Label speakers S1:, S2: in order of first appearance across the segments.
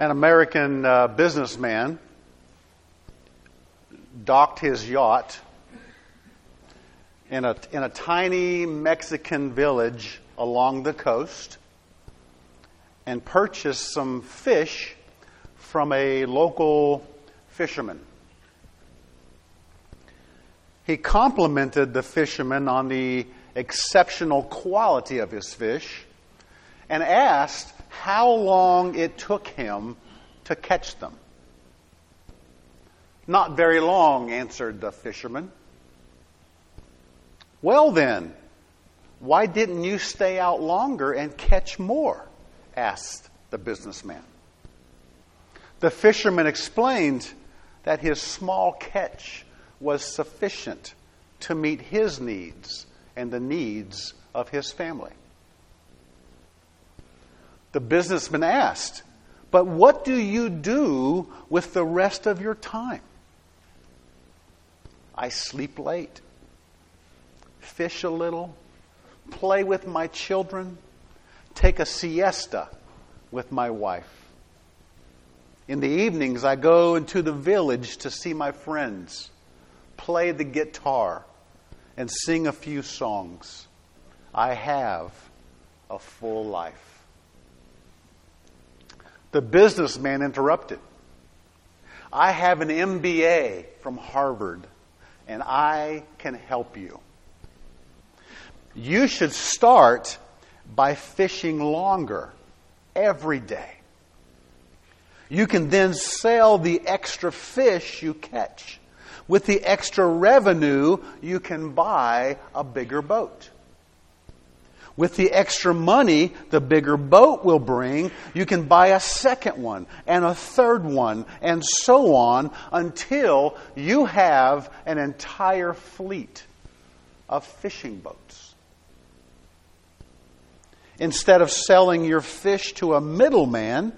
S1: An American uh, businessman docked his yacht in a, in a tiny Mexican village along the coast and purchased some fish from a local fisherman. He complimented the fisherman on the exceptional quality of his fish and asked how long it took him to catch them. Not very long, answered the fisherman. Well, then, why didn't you stay out longer and catch more? asked the businessman. The fisherman explained that his small catch was sufficient to meet his needs and the needs of his family. The businessman asked, But what do you do with the rest of your time? I sleep late, fish a little, play with my children, take a siesta with my wife. In the evenings, I go into the village to see my friends, play the guitar, and sing a few songs. I have a full life. The businessman interrupted. I have an MBA from Harvard, and I can help you. You should start by fishing longer every day. You can then sell the extra fish you catch. With the extra revenue, you can buy a bigger boat. With the extra money the bigger boat will bring, you can buy a second one and a third one and so on until you have an entire fleet of fishing boats. Instead of selling your fish to a middleman,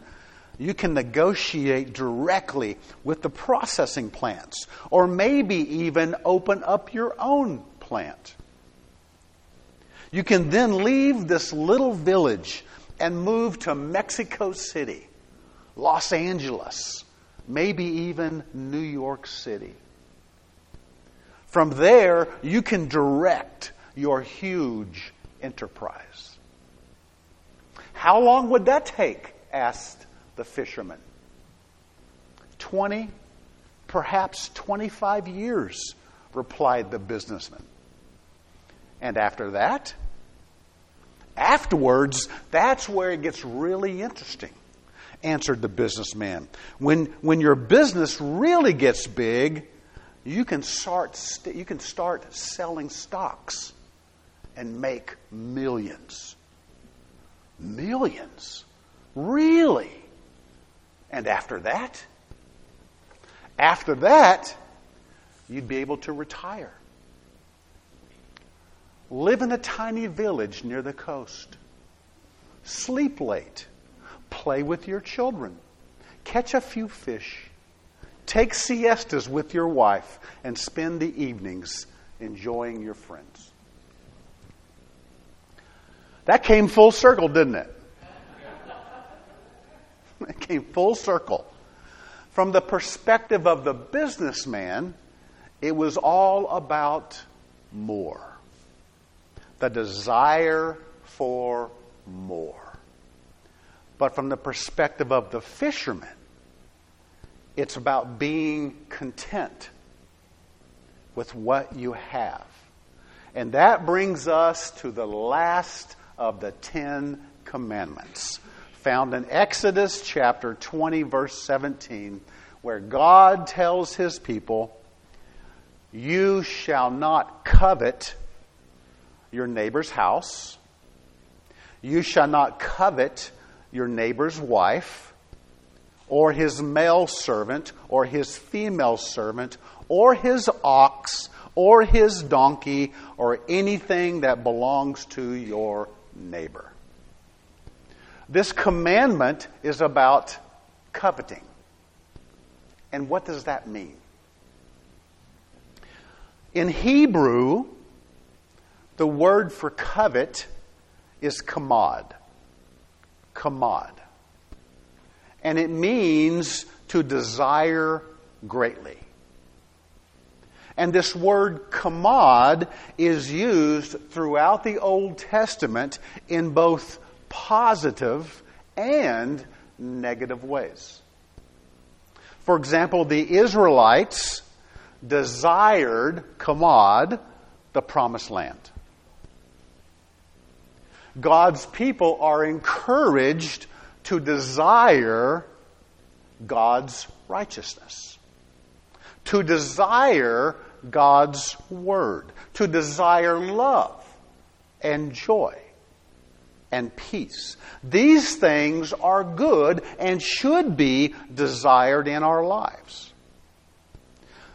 S1: you can negotiate directly with the processing plants, or maybe even open up your own plant. You can then leave this little village and move to Mexico City, Los Angeles, maybe even New York City. From there, you can direct your huge enterprise. How long would that take? asked the fisherman. 20, perhaps 25 years, replied the businessman. And after that, afterwards, that's where it gets really interesting, answered the businessman. When, when your business really gets big, you can start, you can start selling stocks and make millions. Millions. Really? And after that, after that, you'd be able to retire live in a tiny village near the coast, sleep late, play with your children, catch a few fish, take siestas with your wife, and spend the evenings enjoying your friends. That came full circle, didn't it? It came full circle. From the perspective of the businessman, it was all about more the desire for more. But from the perspective of the fisherman, it's about being content with what you have. And that brings us to the last of the Ten Commandments, found in Exodus chapter 20, verse 17, where God tells his people, You shall not covet your neighbor's house. You shall not covet your neighbor's wife, or his male servant, or his female servant, or his ox, or his donkey, or anything that belongs to your neighbor. This commandment is about coveting. And what does that mean? In Hebrew, the word for covet is kamad. Kamad. and it means to desire greatly. And this word kamad is used throughout the Old Testament in both positive and negative ways. For example, the Israelites desired kamad, the promised land. God's people are encouraged to desire God's righteousness, to desire God's word, to desire love and joy and peace. These things are good and should be desired in our lives.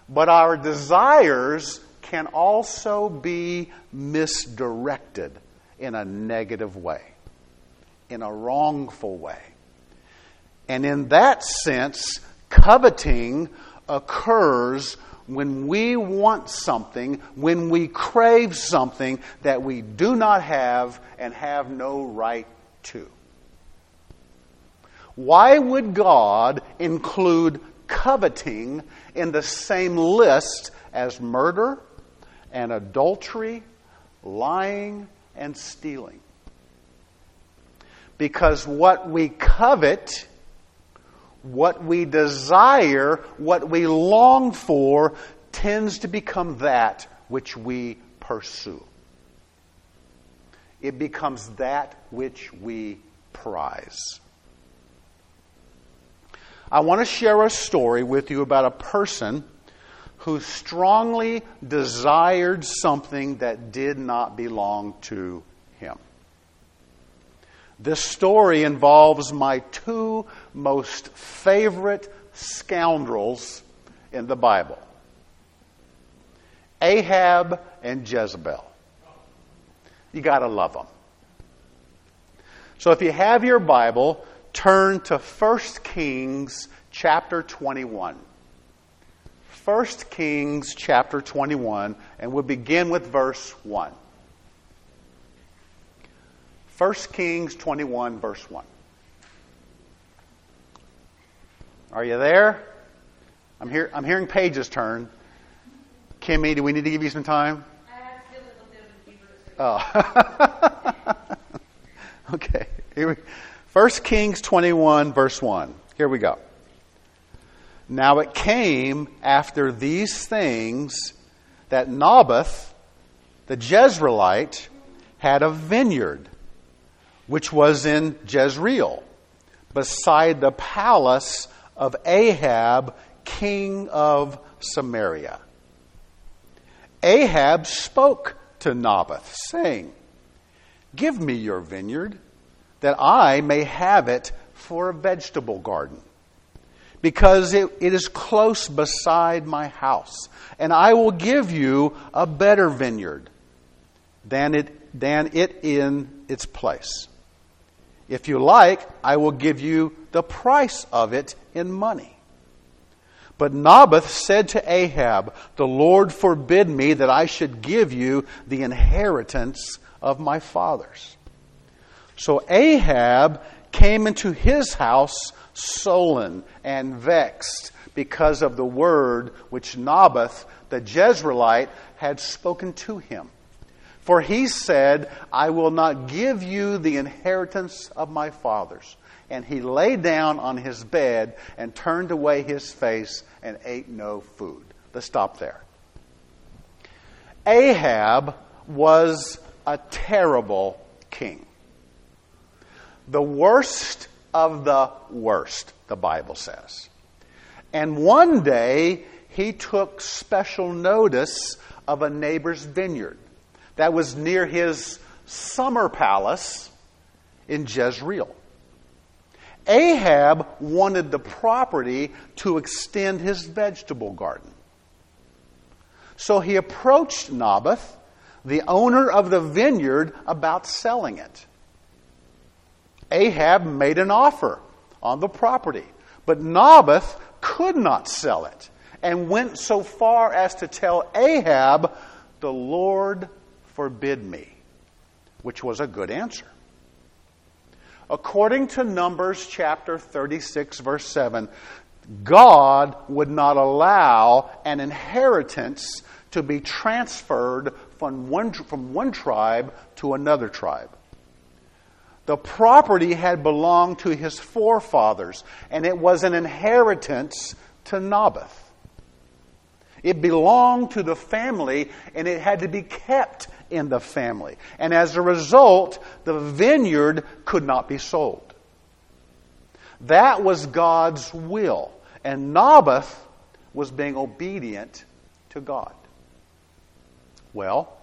S1: But our desires can also be misdirected in a negative way, in a wrongful way. And in that sense, coveting occurs when we want something, when we crave something that we do not have and have no right to. Why would God include coveting in the same list as murder and adultery, lying, and stealing. Because what we covet, what we desire, what we long for, tends to become that which we pursue. It becomes that which we prize. I want to share a story with you about a person who strongly desired something that did not belong to him. This story involves my two most favorite scoundrels in the Bible Ahab and Jezebel. You got to love them. So if you have your Bible, turn to 1 Kings chapter 21. 1 Kings chapter 21, and we'll begin with verse 1. 1 Kings 21, verse 1. Are you there? I'm, hear, I'm hearing pages turn. Kimmy, do we need to give you some time? Oh. okay. Here we, 1 Kings 21, verse 1. Here we go. Now it came after these things that Naboth, the Jezreelite, had a vineyard, which was in Jezreel, beside the palace of Ahab, king of Samaria. Ahab spoke to Naboth, saying, Give me your vineyard, that I may have it for a vegetable garden because it, it is close beside my house. And I will give you a better vineyard than it, than it in its place. If you like, I will give you the price of it in money. But Naboth said to Ahab, The Lord forbid me that I should give you the inheritance of my fathers. So Ahab came into his house sullen and vexed because of the word which Naboth the Jezreelite had spoken to him. For he said, I will not give you the inheritance of my fathers. And he lay down on his bed and turned away his face and ate no food. Let's stop there. Ahab was a terrible king. The worst of the worst, the Bible says. And one day, he took special notice of a neighbor's vineyard that was near his summer palace in Jezreel. Ahab wanted the property to extend his vegetable garden. So he approached Naboth, the owner of the vineyard, about selling it. Ahab made an offer on the property, but Naboth could not sell it and went so far as to tell Ahab, The Lord forbid me, which was a good answer. According to Numbers chapter 36, verse 7, God would not allow an inheritance to be transferred from one, from one tribe to another tribe. The property had belonged to his forefathers, and it was an inheritance to Naboth. It belonged to the family, and it had to be kept in the family. And as a result, the vineyard could not be sold. That was God's will. And Naboth was being obedient to God. Well,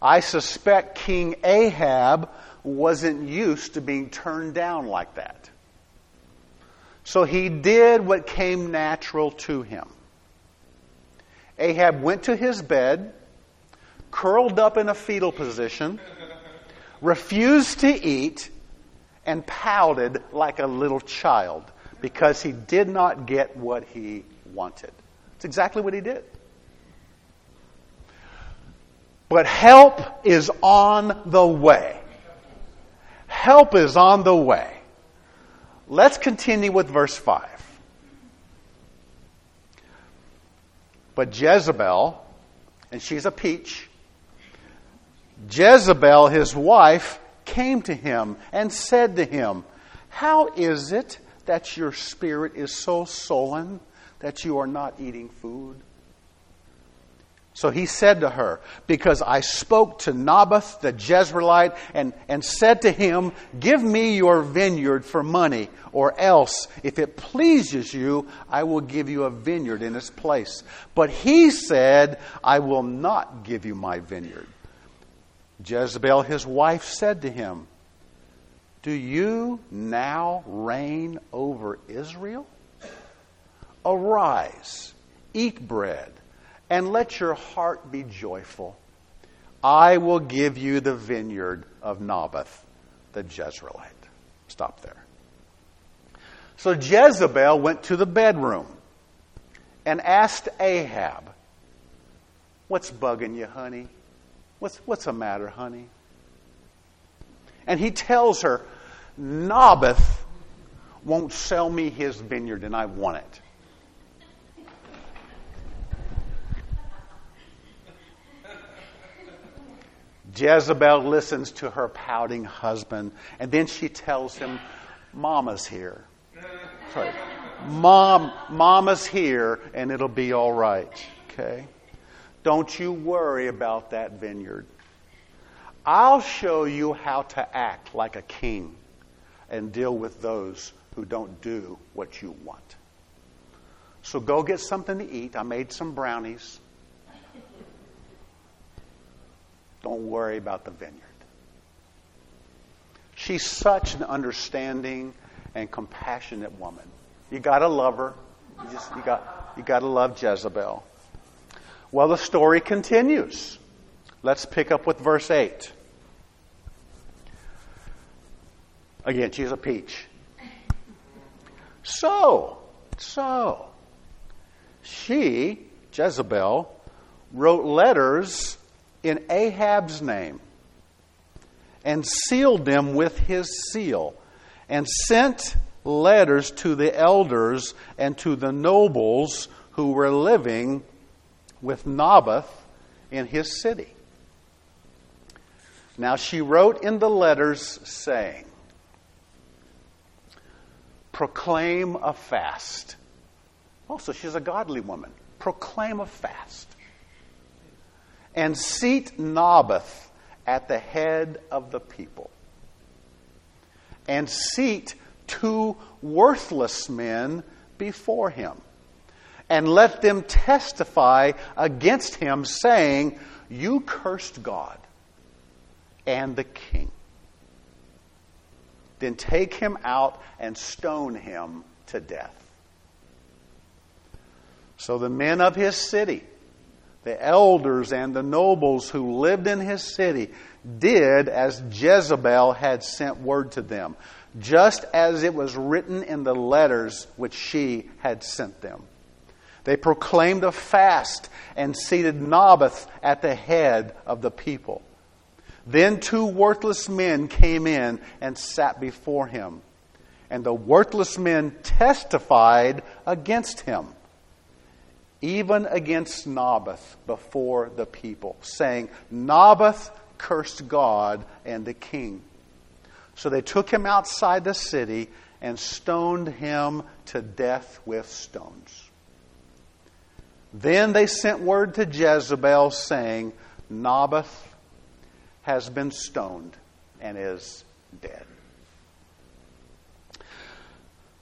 S1: I suspect King Ahab wasn't used to being turned down like that. So he did what came natural to him. Ahab went to his bed, curled up in a fetal position, refused to eat, and pouted like a little child because he did not get what he wanted. It's exactly what he did. But help is on the way. Help is on the way. Let's continue with verse 5. But Jezebel, and she's a peach, Jezebel, his wife, came to him and said to him, How is it that your spirit is so sullen that you are not eating food? So he said to her, Because I spoke to Naboth the Jezreelite and, and said to him, Give me your vineyard for money, or else, if it pleases you, I will give you a vineyard in its place. But he said, I will not give you my vineyard. Jezebel, his wife, said to him, Do you now reign over Israel? Arise, eat bread and let your heart be joyful. I will give you the vineyard of Naboth, the Jezreelite. Stop there. So Jezebel went to the bedroom and asked Ahab, What's bugging you, honey? What's, what's the matter, honey? And he tells her, Naboth won't sell me his vineyard and I want it. Jezebel listens to her pouting husband, and then she tells him, Mama's here. Sorry. Mom, Mama's here, and it'll be all right. Okay? Don't you worry about that vineyard. I'll show you how to act like a king and deal with those who don't do what you want. So go get something to eat. I made some brownies. Don't worry about the vineyard. She's such an understanding and compassionate woman. You gotta love her. You just you got you gotta love Jezebel. Well, the story continues. Let's pick up with verse 8. Again, she's a peach. So, so, she, Jezebel, wrote letters in Ahab's name and sealed them with his seal and sent letters to the elders and to the nobles who were living with Naboth in his city. Now she wrote in the letters saying, Proclaim a fast. Also, she's a godly woman. Proclaim a fast and seat Naboth at the head of the people, and seat two worthless men before him, and let them testify against him, saying, You cursed God and the king. Then take him out and stone him to death. So the men of his city, the elders and the nobles who lived in his city did as Jezebel had sent word to them, just as it was written in the letters which she had sent them. They proclaimed a fast and seated Naboth at the head of the people. Then two worthless men came in and sat before him. And the worthless men testified against him, even against Naboth before the people, saying, Naboth cursed God and the king. So they took him outside the city and stoned him to death with stones. Then they sent word to Jezebel, saying, Naboth has been stoned and is dead.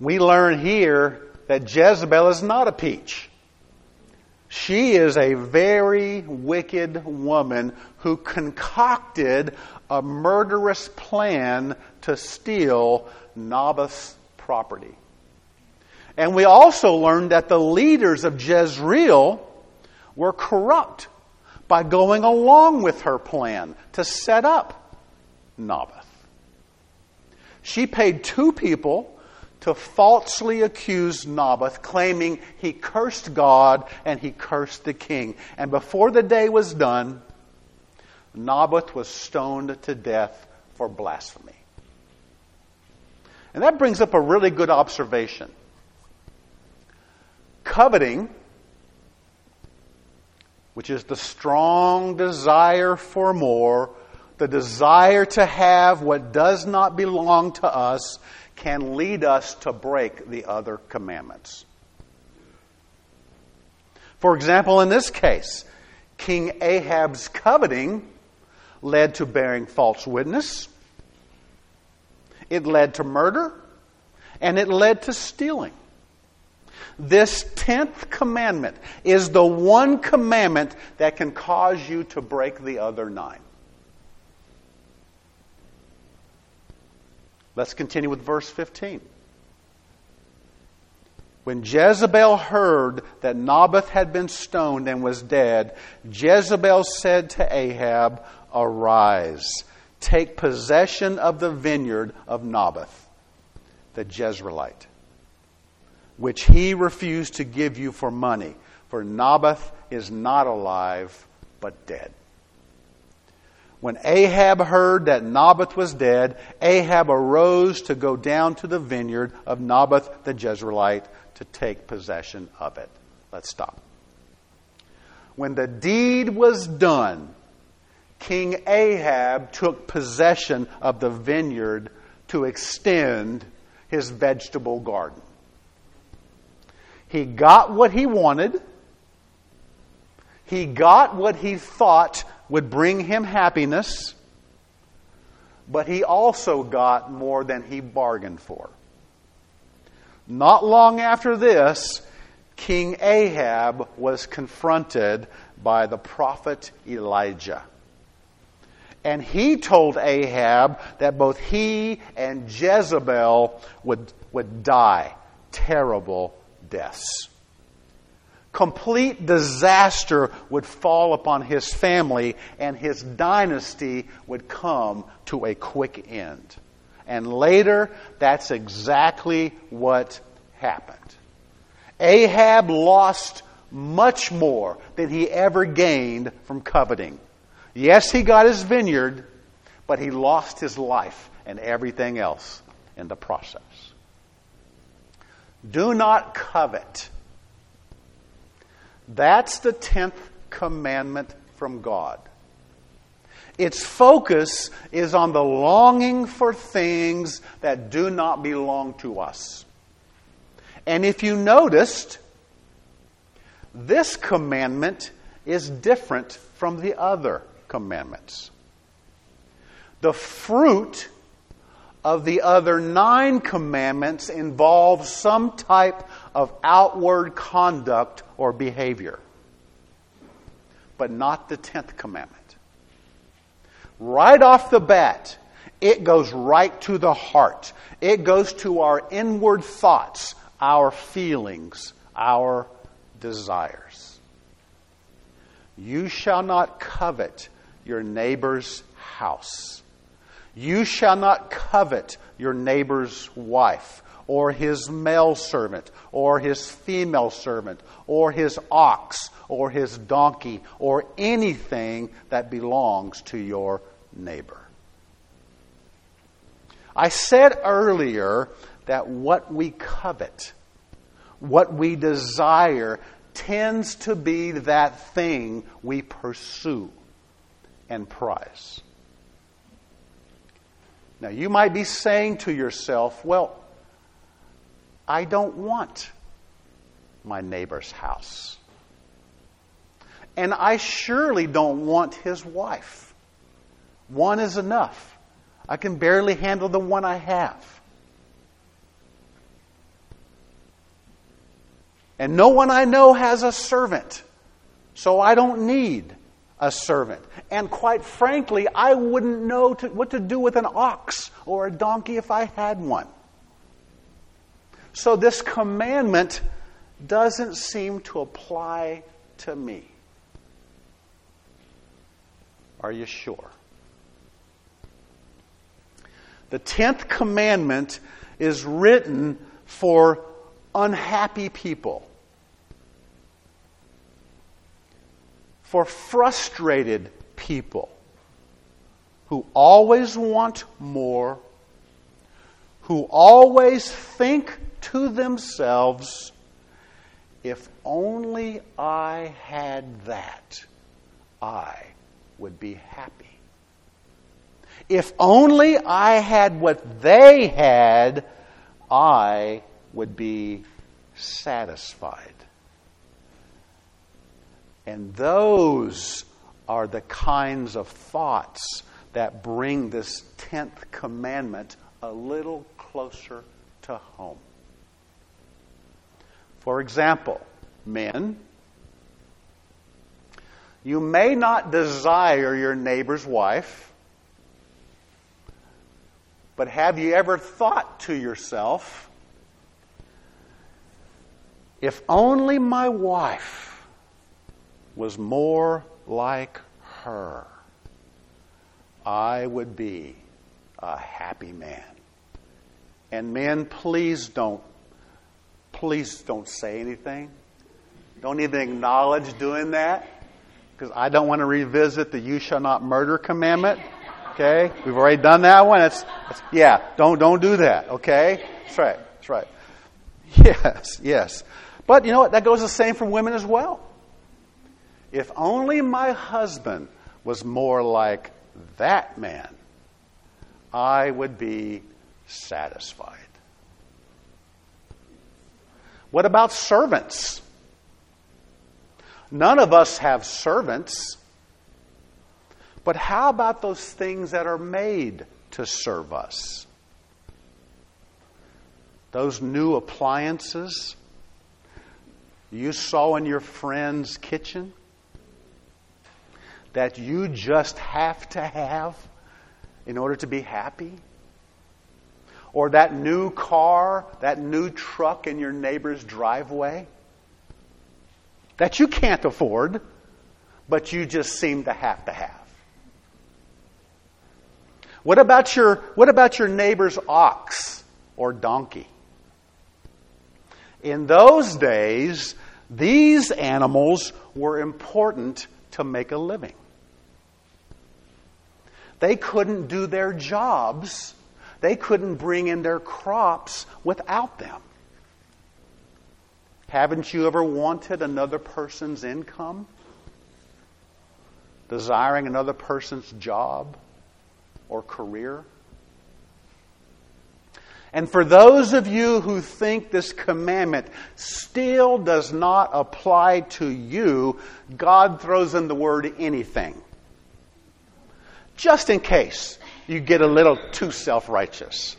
S1: We learn here that Jezebel is not a peach. She is a very wicked woman who concocted a murderous plan to steal Naboth's property. And we also learned that the leaders of Jezreel were corrupt by going along with her plan to set up Naboth. She paid two people to falsely accuse Naboth, claiming he cursed God and he cursed the king. And before the day was done, Naboth was stoned to death for blasphemy. And that brings up a really good observation. Coveting which is the strong desire for more, the desire to have what does not belong to us, can lead us to break the other commandments. For example, in this case, King Ahab's coveting led to bearing false witness, it led to murder, and it led to stealing. This tenth commandment is the one commandment that can cause you to break the other nine. Let's continue with verse 15. When Jezebel heard that Naboth had been stoned and was dead, Jezebel said to Ahab, Arise, take possession of the vineyard of Naboth, the Jezreelite which he refused to give you for money. For Naboth is not alive, but dead. When Ahab heard that Naboth was dead, Ahab arose to go down to the vineyard of Naboth the Jezreelite to take possession of it. Let's stop. When the deed was done, King Ahab took possession of the vineyard to extend his vegetable garden. He got what he wanted. He got what he thought would bring him happiness. But he also got more than he bargained for. Not long after this, King Ahab was confronted by the prophet Elijah. And he told Ahab that both he and Jezebel would, would die terrible deaths. Complete disaster would fall upon his family, and his dynasty would come to a quick end. And later, that's exactly what happened. Ahab lost much more than he ever gained from coveting. Yes, he got his vineyard, but he lost his life and everything else in the process. Do not covet. That's the 10th commandment from God. Its focus is on the longing for things that do not belong to us. And if you noticed, this commandment is different from the other commandments. The fruit of the other nine commandments involve some type of outward conduct or behavior, but not the tenth commandment. Right off the bat, it goes right to the heart. It goes to our inward thoughts, our feelings, our desires. You shall not covet your neighbor's house. You shall not covet your neighbor's wife, or his male servant, or his female servant, or his ox, or his donkey, or anything that belongs to your neighbor. I said earlier that what we covet, what we desire, tends to be that thing we pursue and prize. Now, you might be saying to yourself, well, I don't want my neighbor's house. And I surely don't want his wife. One is enough. I can barely handle the one I have. And no one I know has a servant. So I don't need a servant. And quite frankly, I wouldn't know to, what to do with an ox or a donkey if I had one. So this commandment doesn't seem to apply to me. Are you sure? The tenth commandment is written for unhappy people, for frustrated people who always want more, who always think to themselves, if only I had that, I would be happy. If only I had what they had, I would be satisfied. And those are the kinds of thoughts that bring this 10th commandment a little closer to home. For example, men, you may not desire your neighbor's wife, but have you ever thought to yourself, if only my wife was more like her, I would be a happy man. And men, please don't, please don't say anything. Don't even acknowledge doing that because I don't want to revisit the you shall not murder commandment. Okay? We've already done that one. It's, it's, yeah, don't, don't do that. Okay? That's right. That's right. Yes, yes. But you know what? That goes the same for women as well. If only my husband was more like that man, I would be satisfied. What about servants? None of us have servants. But how about those things that are made to serve us? Those new appliances you saw in your friend's kitchen that you just have to have in order to be happy? Or that new car, that new truck in your neighbor's driveway that you can't afford, but you just seem to have to have? What about your, what about your neighbor's ox or donkey? In those days, these animals were important to make a living. They couldn't do their jobs, they couldn't bring in their crops without them. Haven't you ever wanted another person's income? Desiring another person's job or career? And for those of you who think this commandment still does not apply to you, God throws in the word anything. Just in case you get a little too self righteous.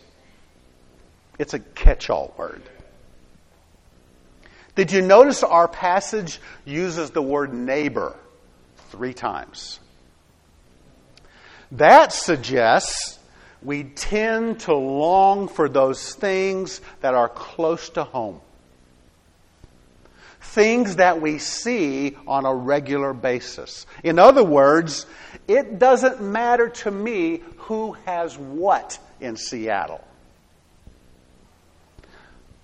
S1: It's a catch all word. Did you notice our passage uses the word neighbor three times? That suggests we tend to long for those things that are close to home. Things that we see on a regular basis. In other words, it doesn't matter to me who has what in Seattle.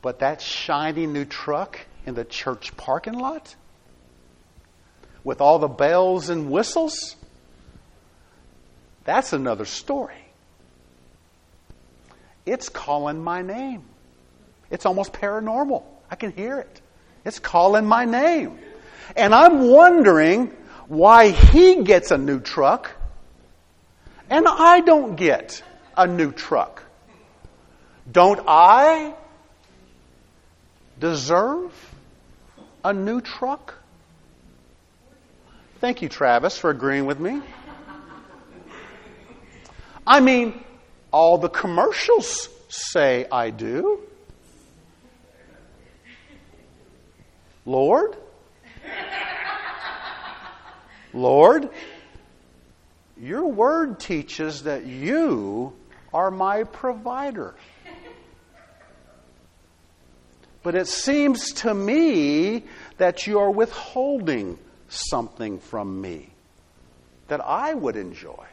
S1: But that shiny new truck in the church parking lot with all the bells and whistles, That's another story. It's calling my name. It's almost paranormal. I can hear it. It's calling my name. And I'm wondering why he gets a new truck and I don't get a new truck. Don't I deserve a new truck? Thank you, Travis, for agreeing with me. I mean, all the commercials say I do. Lord? Lord, your word teaches that you are my provider. But it seems to me that you're withholding something from me that I would enjoy.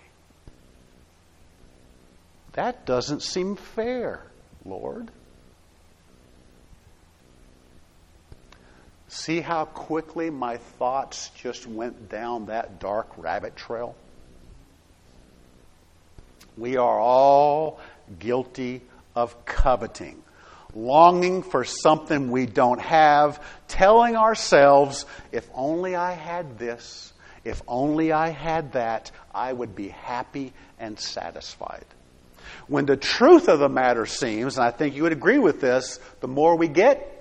S1: That doesn't seem fair, Lord. See how quickly my thoughts just went down that dark rabbit trail? We are all guilty of coveting longing for something we don't have, telling ourselves, if only I had this, if only I had that, I would be happy and satisfied. When the truth of the matter seems, and I think you would agree with this, the more we get,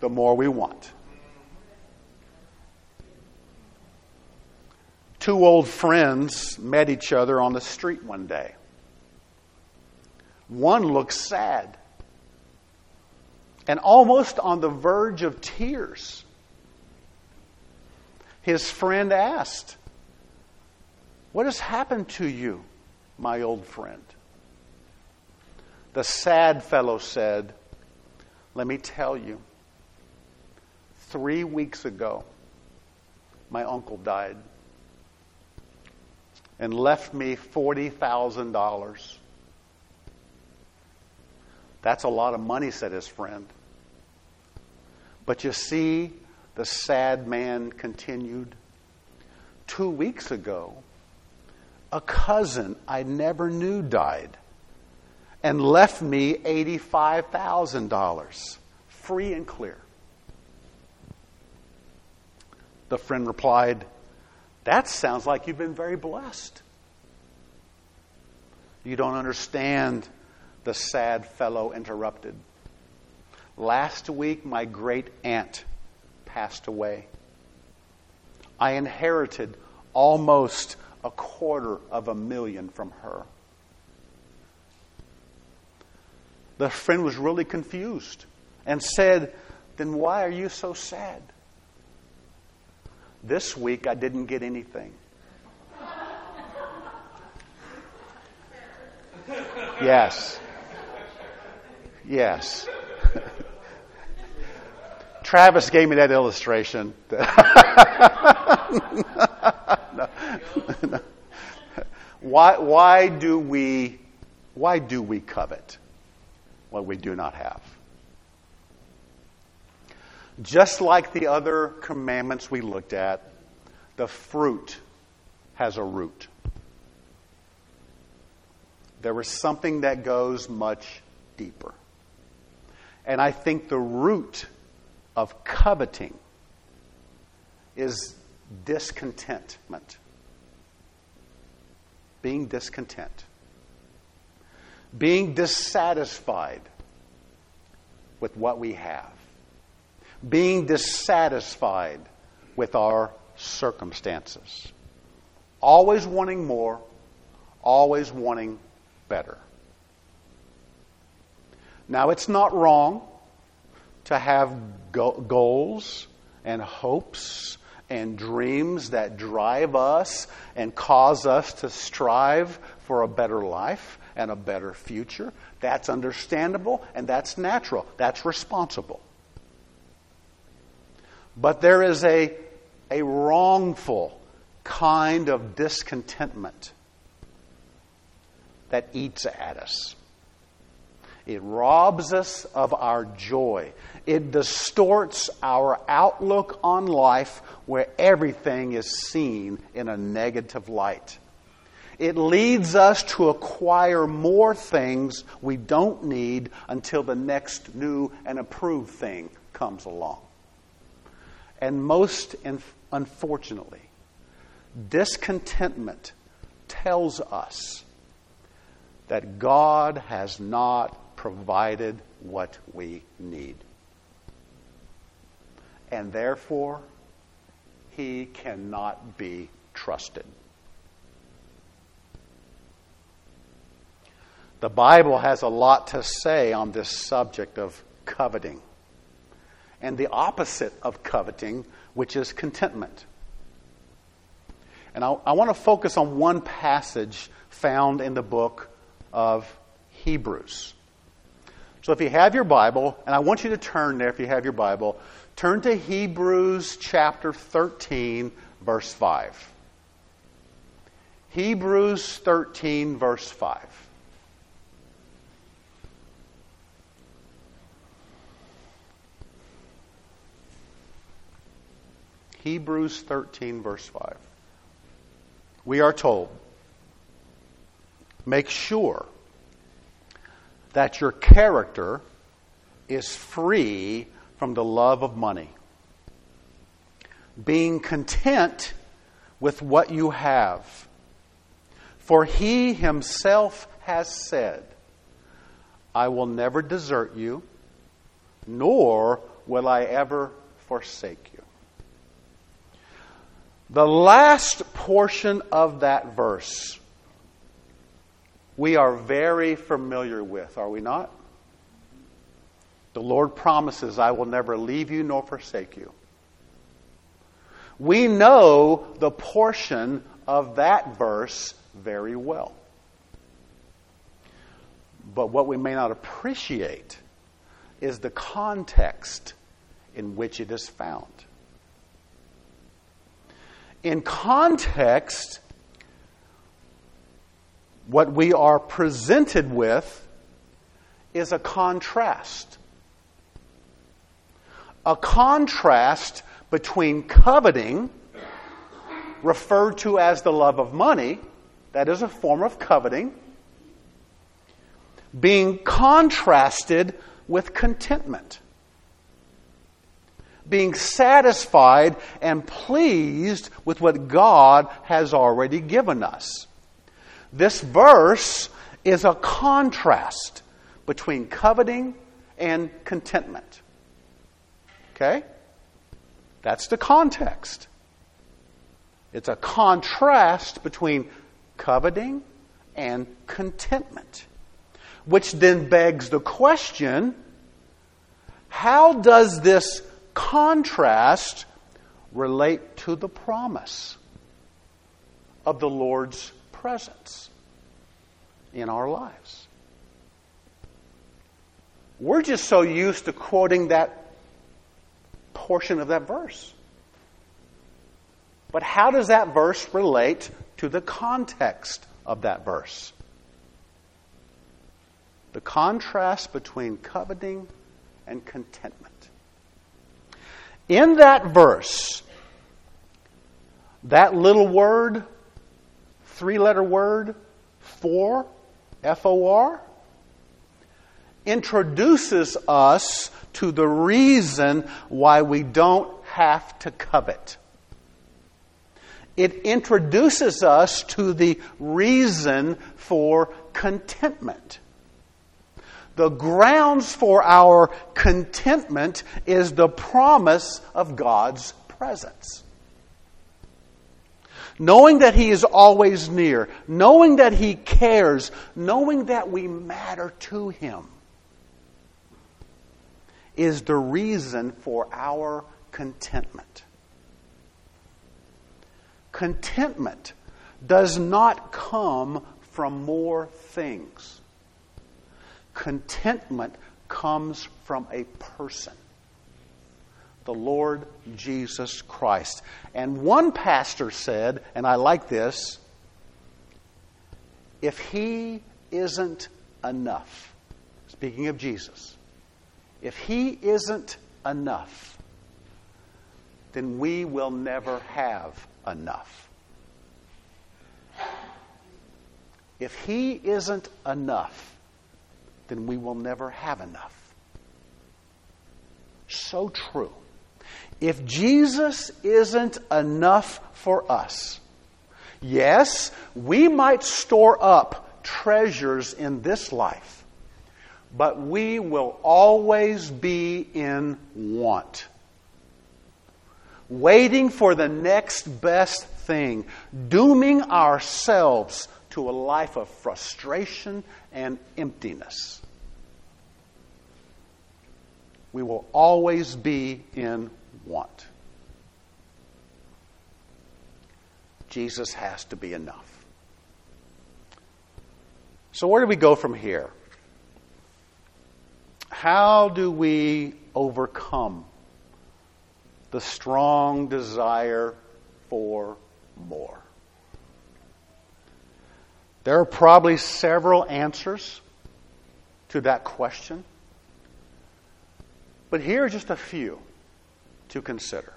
S1: the more we want. Two old friends met each other on the street one day. One looked sad and almost on the verge of tears. His friend asked, What has happened to you, my old friend? The sad fellow said, Let me tell you, three weeks ago, my uncle died and left me $40,000. That's a lot of money, said his friend. But you see, the sad man continued. Two weeks ago, a cousin I never knew died and left me $85,000, free and clear. The friend replied, That sounds like you've been very blessed. You don't understand, the sad fellow interrupted. Last week, my great aunt passed away. I inherited almost a quarter of a million from her. The friend was really confused and said, Then why are you so sad? This week I didn't get anything. Yes. Yes. Travis gave me that illustration. why, why do we why do we covet what we do not have? Just like the other commandments we looked at, the fruit has a root. There is something that goes much deeper. And I think the root of coveting is discontentment. Being discontent. Being dissatisfied with what we have. Being dissatisfied with our circumstances. Always wanting more, always wanting better. Now, it's not wrong to have go- goals and hopes and dreams that drive us and cause us to strive for a better life and a better future. That's understandable and that's natural. That's responsible. But there is a, a wrongful kind of discontentment that eats at us. It robs us of our joy. It distorts our outlook on life where everything is seen in a negative light. It leads us to acquire more things we don't need until the next new and approved thing comes along. And most unfortunately, discontentment tells us that God has not provided what we need. And therefore, he cannot be trusted. The Bible has a lot to say on this subject of coveting and the opposite of coveting, which is contentment. And I, I want to focus on one passage found in the book of Hebrews. So if you have your Bible, and I want you to turn there if you have your Bible, turn to Hebrews chapter 13, verse 5. Hebrews 13, verse 5. Hebrews 13, verse 5. We are told, make sure that your character is free from the love of money, being content with what you have. For he himself has said, I will never desert you, nor will I ever forsake you. The last portion of that verse we are very familiar with, are we not? The Lord promises, I will never leave you nor forsake you. We know the portion of that verse very well. But what we may not appreciate is the context in which it is found. In context, what we are presented with is a contrast. A contrast between coveting, referred to as the love of money, that is a form of coveting, being contrasted with contentment being satisfied and pleased with what God has already given us. This verse is a contrast between coveting and contentment. Okay? That's the context. It's a contrast between coveting and contentment. Which then begs the question how does this contrast relate to the promise of the Lord's presence in our lives. We're just so used to quoting that portion of that verse. But how does that verse relate to the context of that verse? The contrast between coveting and contentment. In that verse, that little word, three letter word, for, F O R, introduces us to the reason why we don't have to covet. It introduces us to the reason for contentment. The grounds for our contentment is the promise of God's presence. Knowing that He is always near, knowing that He cares, knowing that we matter to Him is the reason for our contentment. Contentment does not come from more things contentment comes from a person the Lord Jesus Christ. And one pastor said, and I like this if he isn't enough, speaking of Jesus, if he isn't enough, then we will never have enough. If He isn't enough, then we will never have enough. So true. If Jesus isn't enough for us, yes, we might store up treasures in this life, but we will always be in want. Waiting for the next best thing, dooming ourselves to a life of frustration and emptiness. We will always be in want. Jesus has to be enough. So, where do we go from here? How do we overcome the strong desire for more? There are probably several answers to that question, but here are just a few to consider.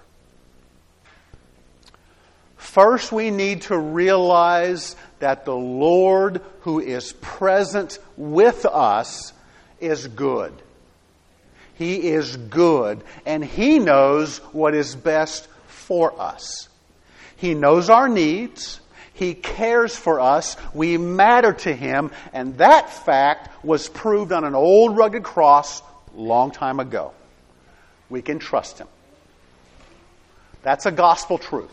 S1: First, we need to realize that the Lord who is present with us is good. He is good, and He knows what is best for us. He knows our needs. He cares for us. We matter to Him, and that fact was proved on an old rugged cross long time ago. We can trust Him. That's a gospel truth.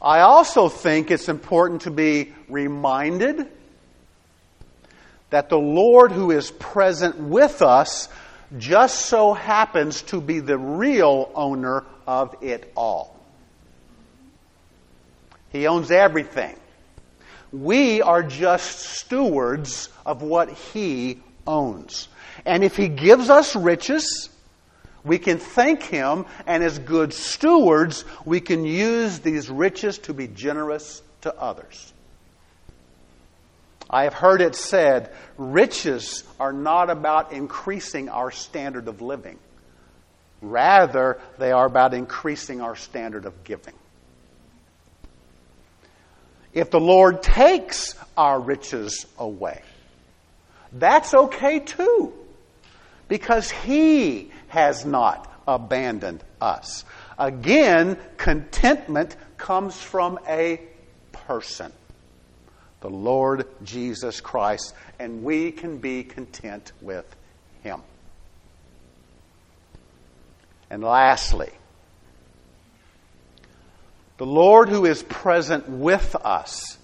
S1: I also think it's important to be reminded that the Lord who is present with us just so happens to be the real owner of it all. He owns everything. We are just stewards of what He owns. And if He gives us riches, we can thank Him, and as good stewards, we can use these riches to be generous to others. I have heard it said riches are not about increasing our standard of living. Rather, they are about increasing our standard of giving. If the Lord takes our riches away, that's okay too. Because He has not abandoned us. Again, contentment comes from a person, the Lord Jesus Christ, and we can be content with Him. And lastly, the Lord who is present with us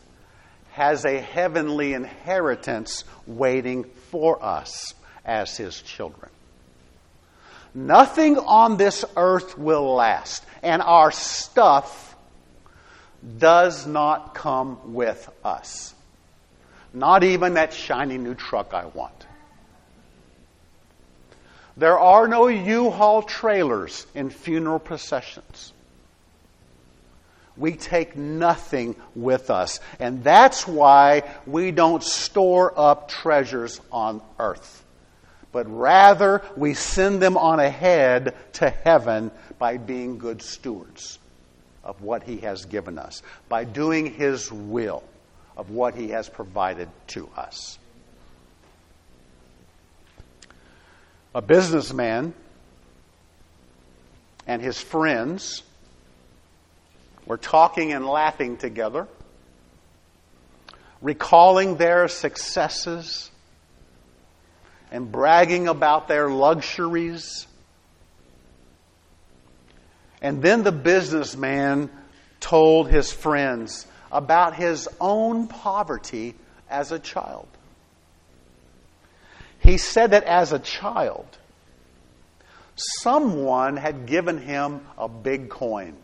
S1: has a heavenly inheritance waiting for us as His children. Nothing on this earth will last, and our stuff does not come with us. Not even that shiny new truck I want. There are no U Haul trailers in funeral processions. We take nothing with us. And that's why we don't store up treasures on earth but rather we send them on ahead to heaven by being good stewards of what He has given us, by doing His will of what He has provided to us. A businessman and his friends were talking and laughing together, recalling their successes and bragging about their luxuries. And then the businessman told his friends about his own poverty as a child. He said that as a child, someone had given him a big coin.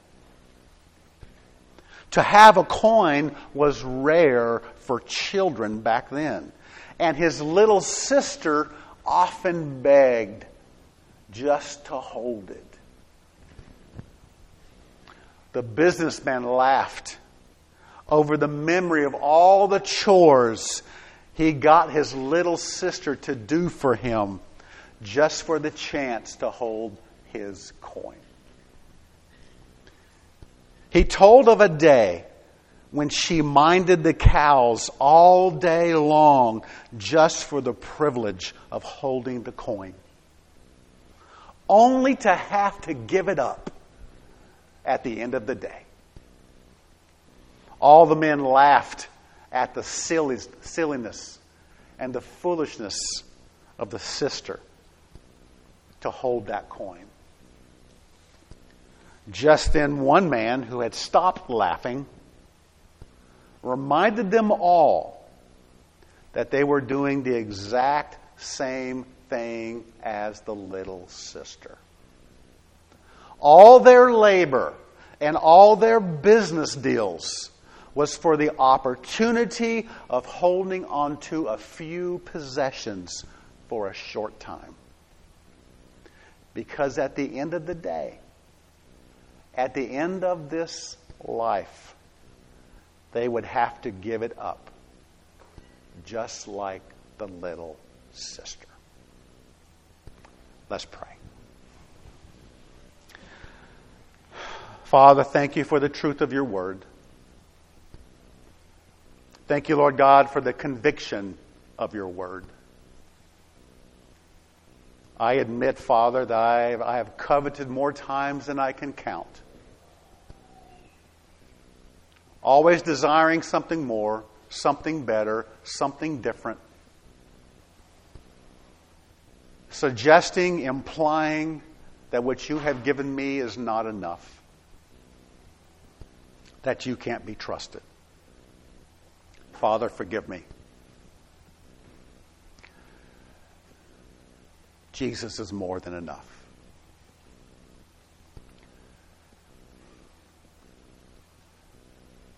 S1: To have a coin was rare for children back then and his little sister often begged just to hold it. The businessman laughed over the memory of all the chores he got his little sister to do for him just for the chance to hold his coin. He told of a day when she minded the cows all day long just for the privilege of holding the coin. Only to have to give it up at the end of the day. All the men laughed at the silliness and the foolishness of the sister to hold that coin. Just then, one man who had stopped laughing reminded them all that they were doing the exact same thing as the little sister. All their labor and all their business deals was for the opportunity of holding on to a few possessions for a short time. Because at the end of the day, at the end of this life, they would have to give it up, just like the little sister. Let's pray. Father, thank you for the truth of your word. Thank you, Lord God, for the conviction of your word. I admit, Father, that I, have coveted more times than I can count. Always desiring something more, something better, something different. Suggesting, implying that what you have given me is not enough, that you can't be trusted. Father, forgive me. Jesus is more than enough.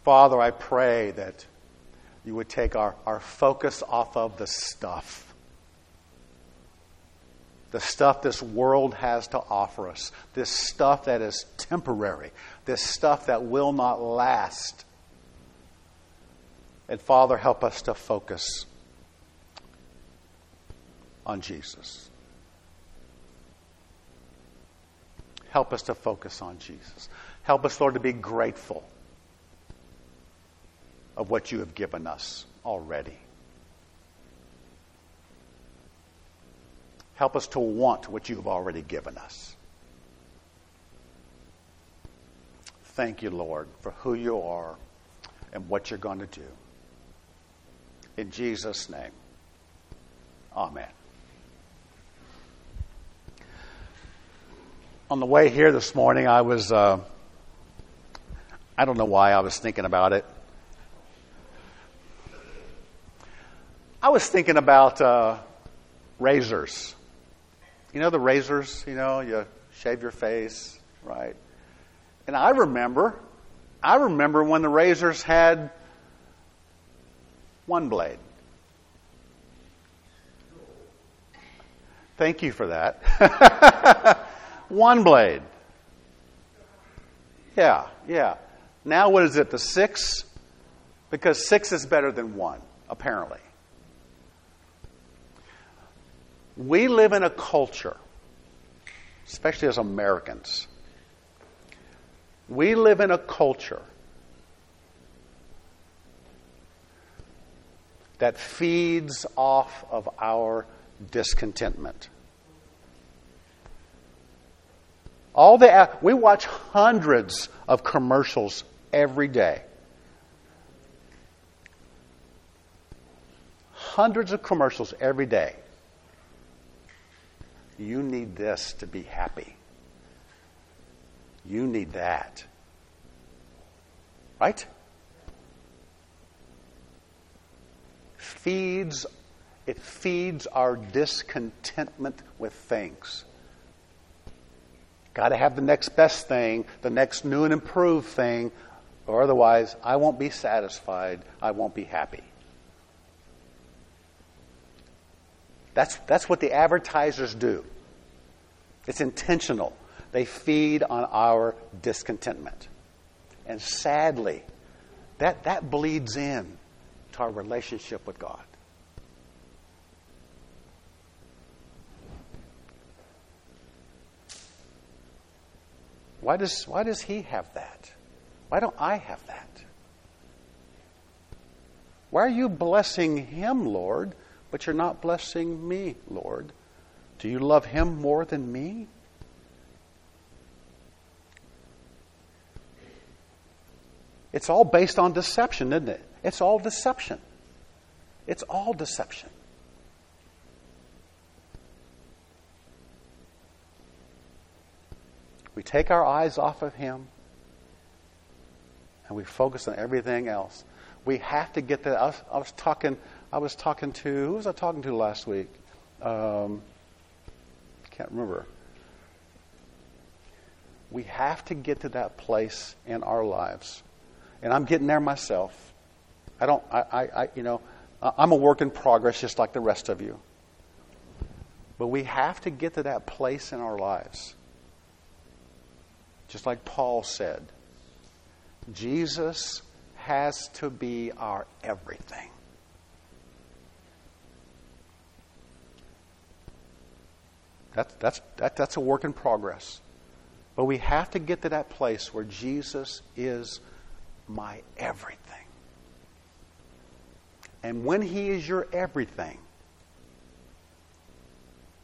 S1: Father, I pray that you would take our, our focus off of the stuff. The stuff this world has to offer us. This stuff that is temporary. This stuff that will not last. And Father, help us to focus on Jesus. Help us to focus on Jesus. Help us, Lord, to be grateful of what you have given us already. Help us to want what you have already given us. Thank you, Lord, for who you are and what you're going to do. In Jesus' name, amen. on the way here this morning, I was, uh, I don't know why I was thinking about it. I was thinking about uh, razors. You know the razors, you know, you shave your face, right? And I remember, I remember when the razors had one blade. Thank you for that. one blade. Yeah, yeah. Now what is it, the six? Because six is better than one, apparently. We live in a culture, especially as Americans, we live in a culture that feeds off of our discontentment. All the we watch hundreds of commercials every day. Hundreds of commercials every day. You need this to be happy. You need that. Right? Feeds it feeds our discontentment with things. Got to have the next best thing, the next new and improved thing, or otherwise I won't be satisfied. I won't be happy. That's, that's what the advertisers do. It's intentional. They feed on our discontentment. And sadly, that, that bleeds in to our relationship with God. Why does, why does he have that? Why don't I have that? Why are you blessing him, Lord, but you're not blessing me, Lord? Do you love him more than me? It's all based on deception, isn't it? It's all deception. It's all deception. We take our eyes off of Him and we focus on everything else. We have to get that. I was, I was talking. I was talking to who was I talking to last week? Um, can't remember. We have to get to that place in our lives, and I'm getting there myself. I don't. I. I, I you know. I'm a work in progress, just like the rest of you. But we have to get to that place in our lives. Just like Paul said, Jesus has to be our everything. That's, that's, that, that's a work in progress. But we have to get to that place where Jesus is my everything. And when He is your everything,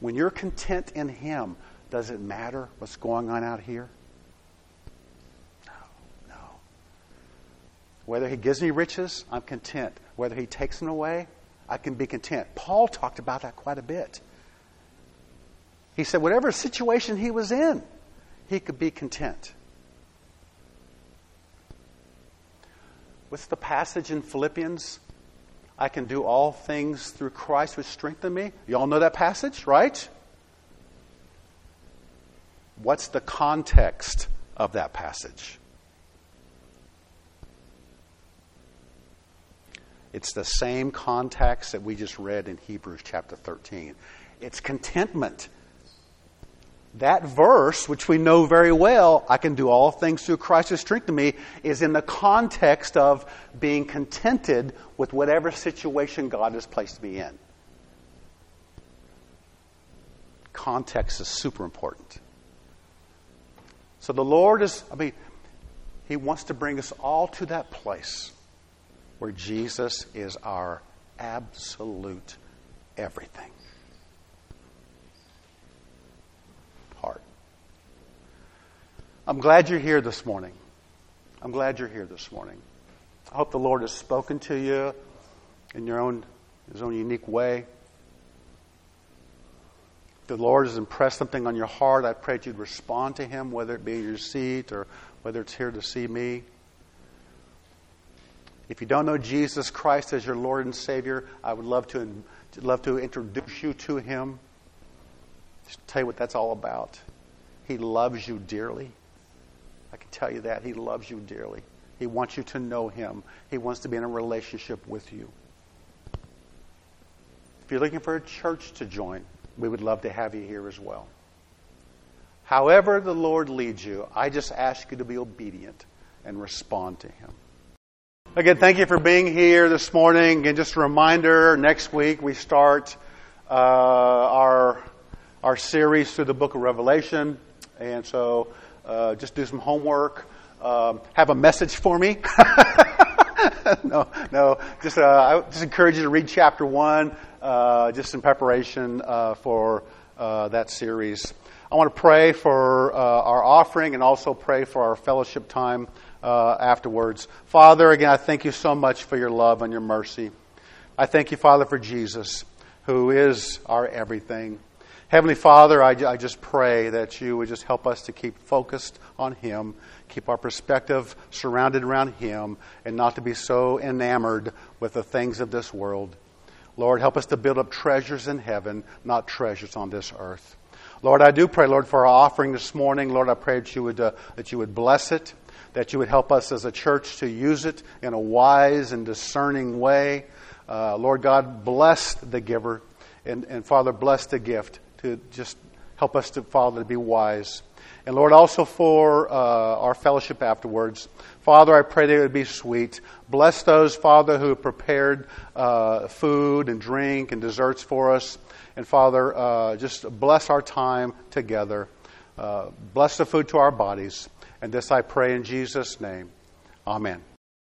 S1: when you're content in Him, does it matter what's going on out here? No, no. Whether He gives me riches, I'm content. Whether He takes them away, I can be content. Paul talked about that quite a bit. He said, whatever situation he was in, he could be content. What's the passage in Philippians? I can do all things through Christ which strengthen me. You all know that passage, right? What's the context of that passage? It's the same context that we just read in Hebrews chapter 13. It's contentment that verse, which we know very well, I can do all things through Christ who strengthens me, is in the context of being contented with whatever situation God has placed me in. Context is super important. So the Lord is, I mean, He wants to bring us all to that place where Jesus is our absolute everything. I'm glad you're here this morning. I'm glad you're here this morning. I hope the Lord has spoken to you in your own his own unique way. If the Lord has impressed something on your heart, I pray that you'd respond to him, whether it be in your seat or whether it's here to see me. If you don't know Jesus Christ as your Lord and Savior, I would love to love to introduce you to him. Just tell you what that's all about. He loves you dearly. I can tell you that. He loves you dearly. He wants you to know Him. He wants to be in a relationship with you. If you're looking for a church to join, we would love to have you here as well. However, the Lord leads you, I just ask you to be obedient and respond to Him. Again, thank you for being here this morning. And just a reminder next week we start uh, our, our series through the book of Revelation. And so uh, just do some homework, um, have a message for me. no, no. Just uh, I just encourage you to read chapter one, uh, just in preparation uh, for uh, that series. I want to pray for uh, our offering and also pray for our fellowship time afterwards. Father, again, I thank you so much for your love and your mercy. I thank you, Father, for Jesus, who is our everything. Heavenly Father, I, I, just pray that you would just help us to keep focused on Him, keep our perspective surrounded around Him, and not to be so enamored with the things of this world. Lord, help us to build up treasures in heaven, not treasures on this earth. Lord, I do pray, Lord, for our offering this morning. Lord, I pray that you would, uh, that you would bless it, that you would help us as a church to use it in a wise and discerning way. Uh, Lord God, bless the giver, and, and Father, bless the gift to just help us to, Father, to be wise. And Lord, also for uh, our fellowship afterwards. Father, I pray that it would be sweet. Bless those, Father, who have prepared uh, food and drink and desserts for us. And Father, uh, just bless our time together. Uh, bless the food to our bodies. And this I pray in Jesus' name. Amen.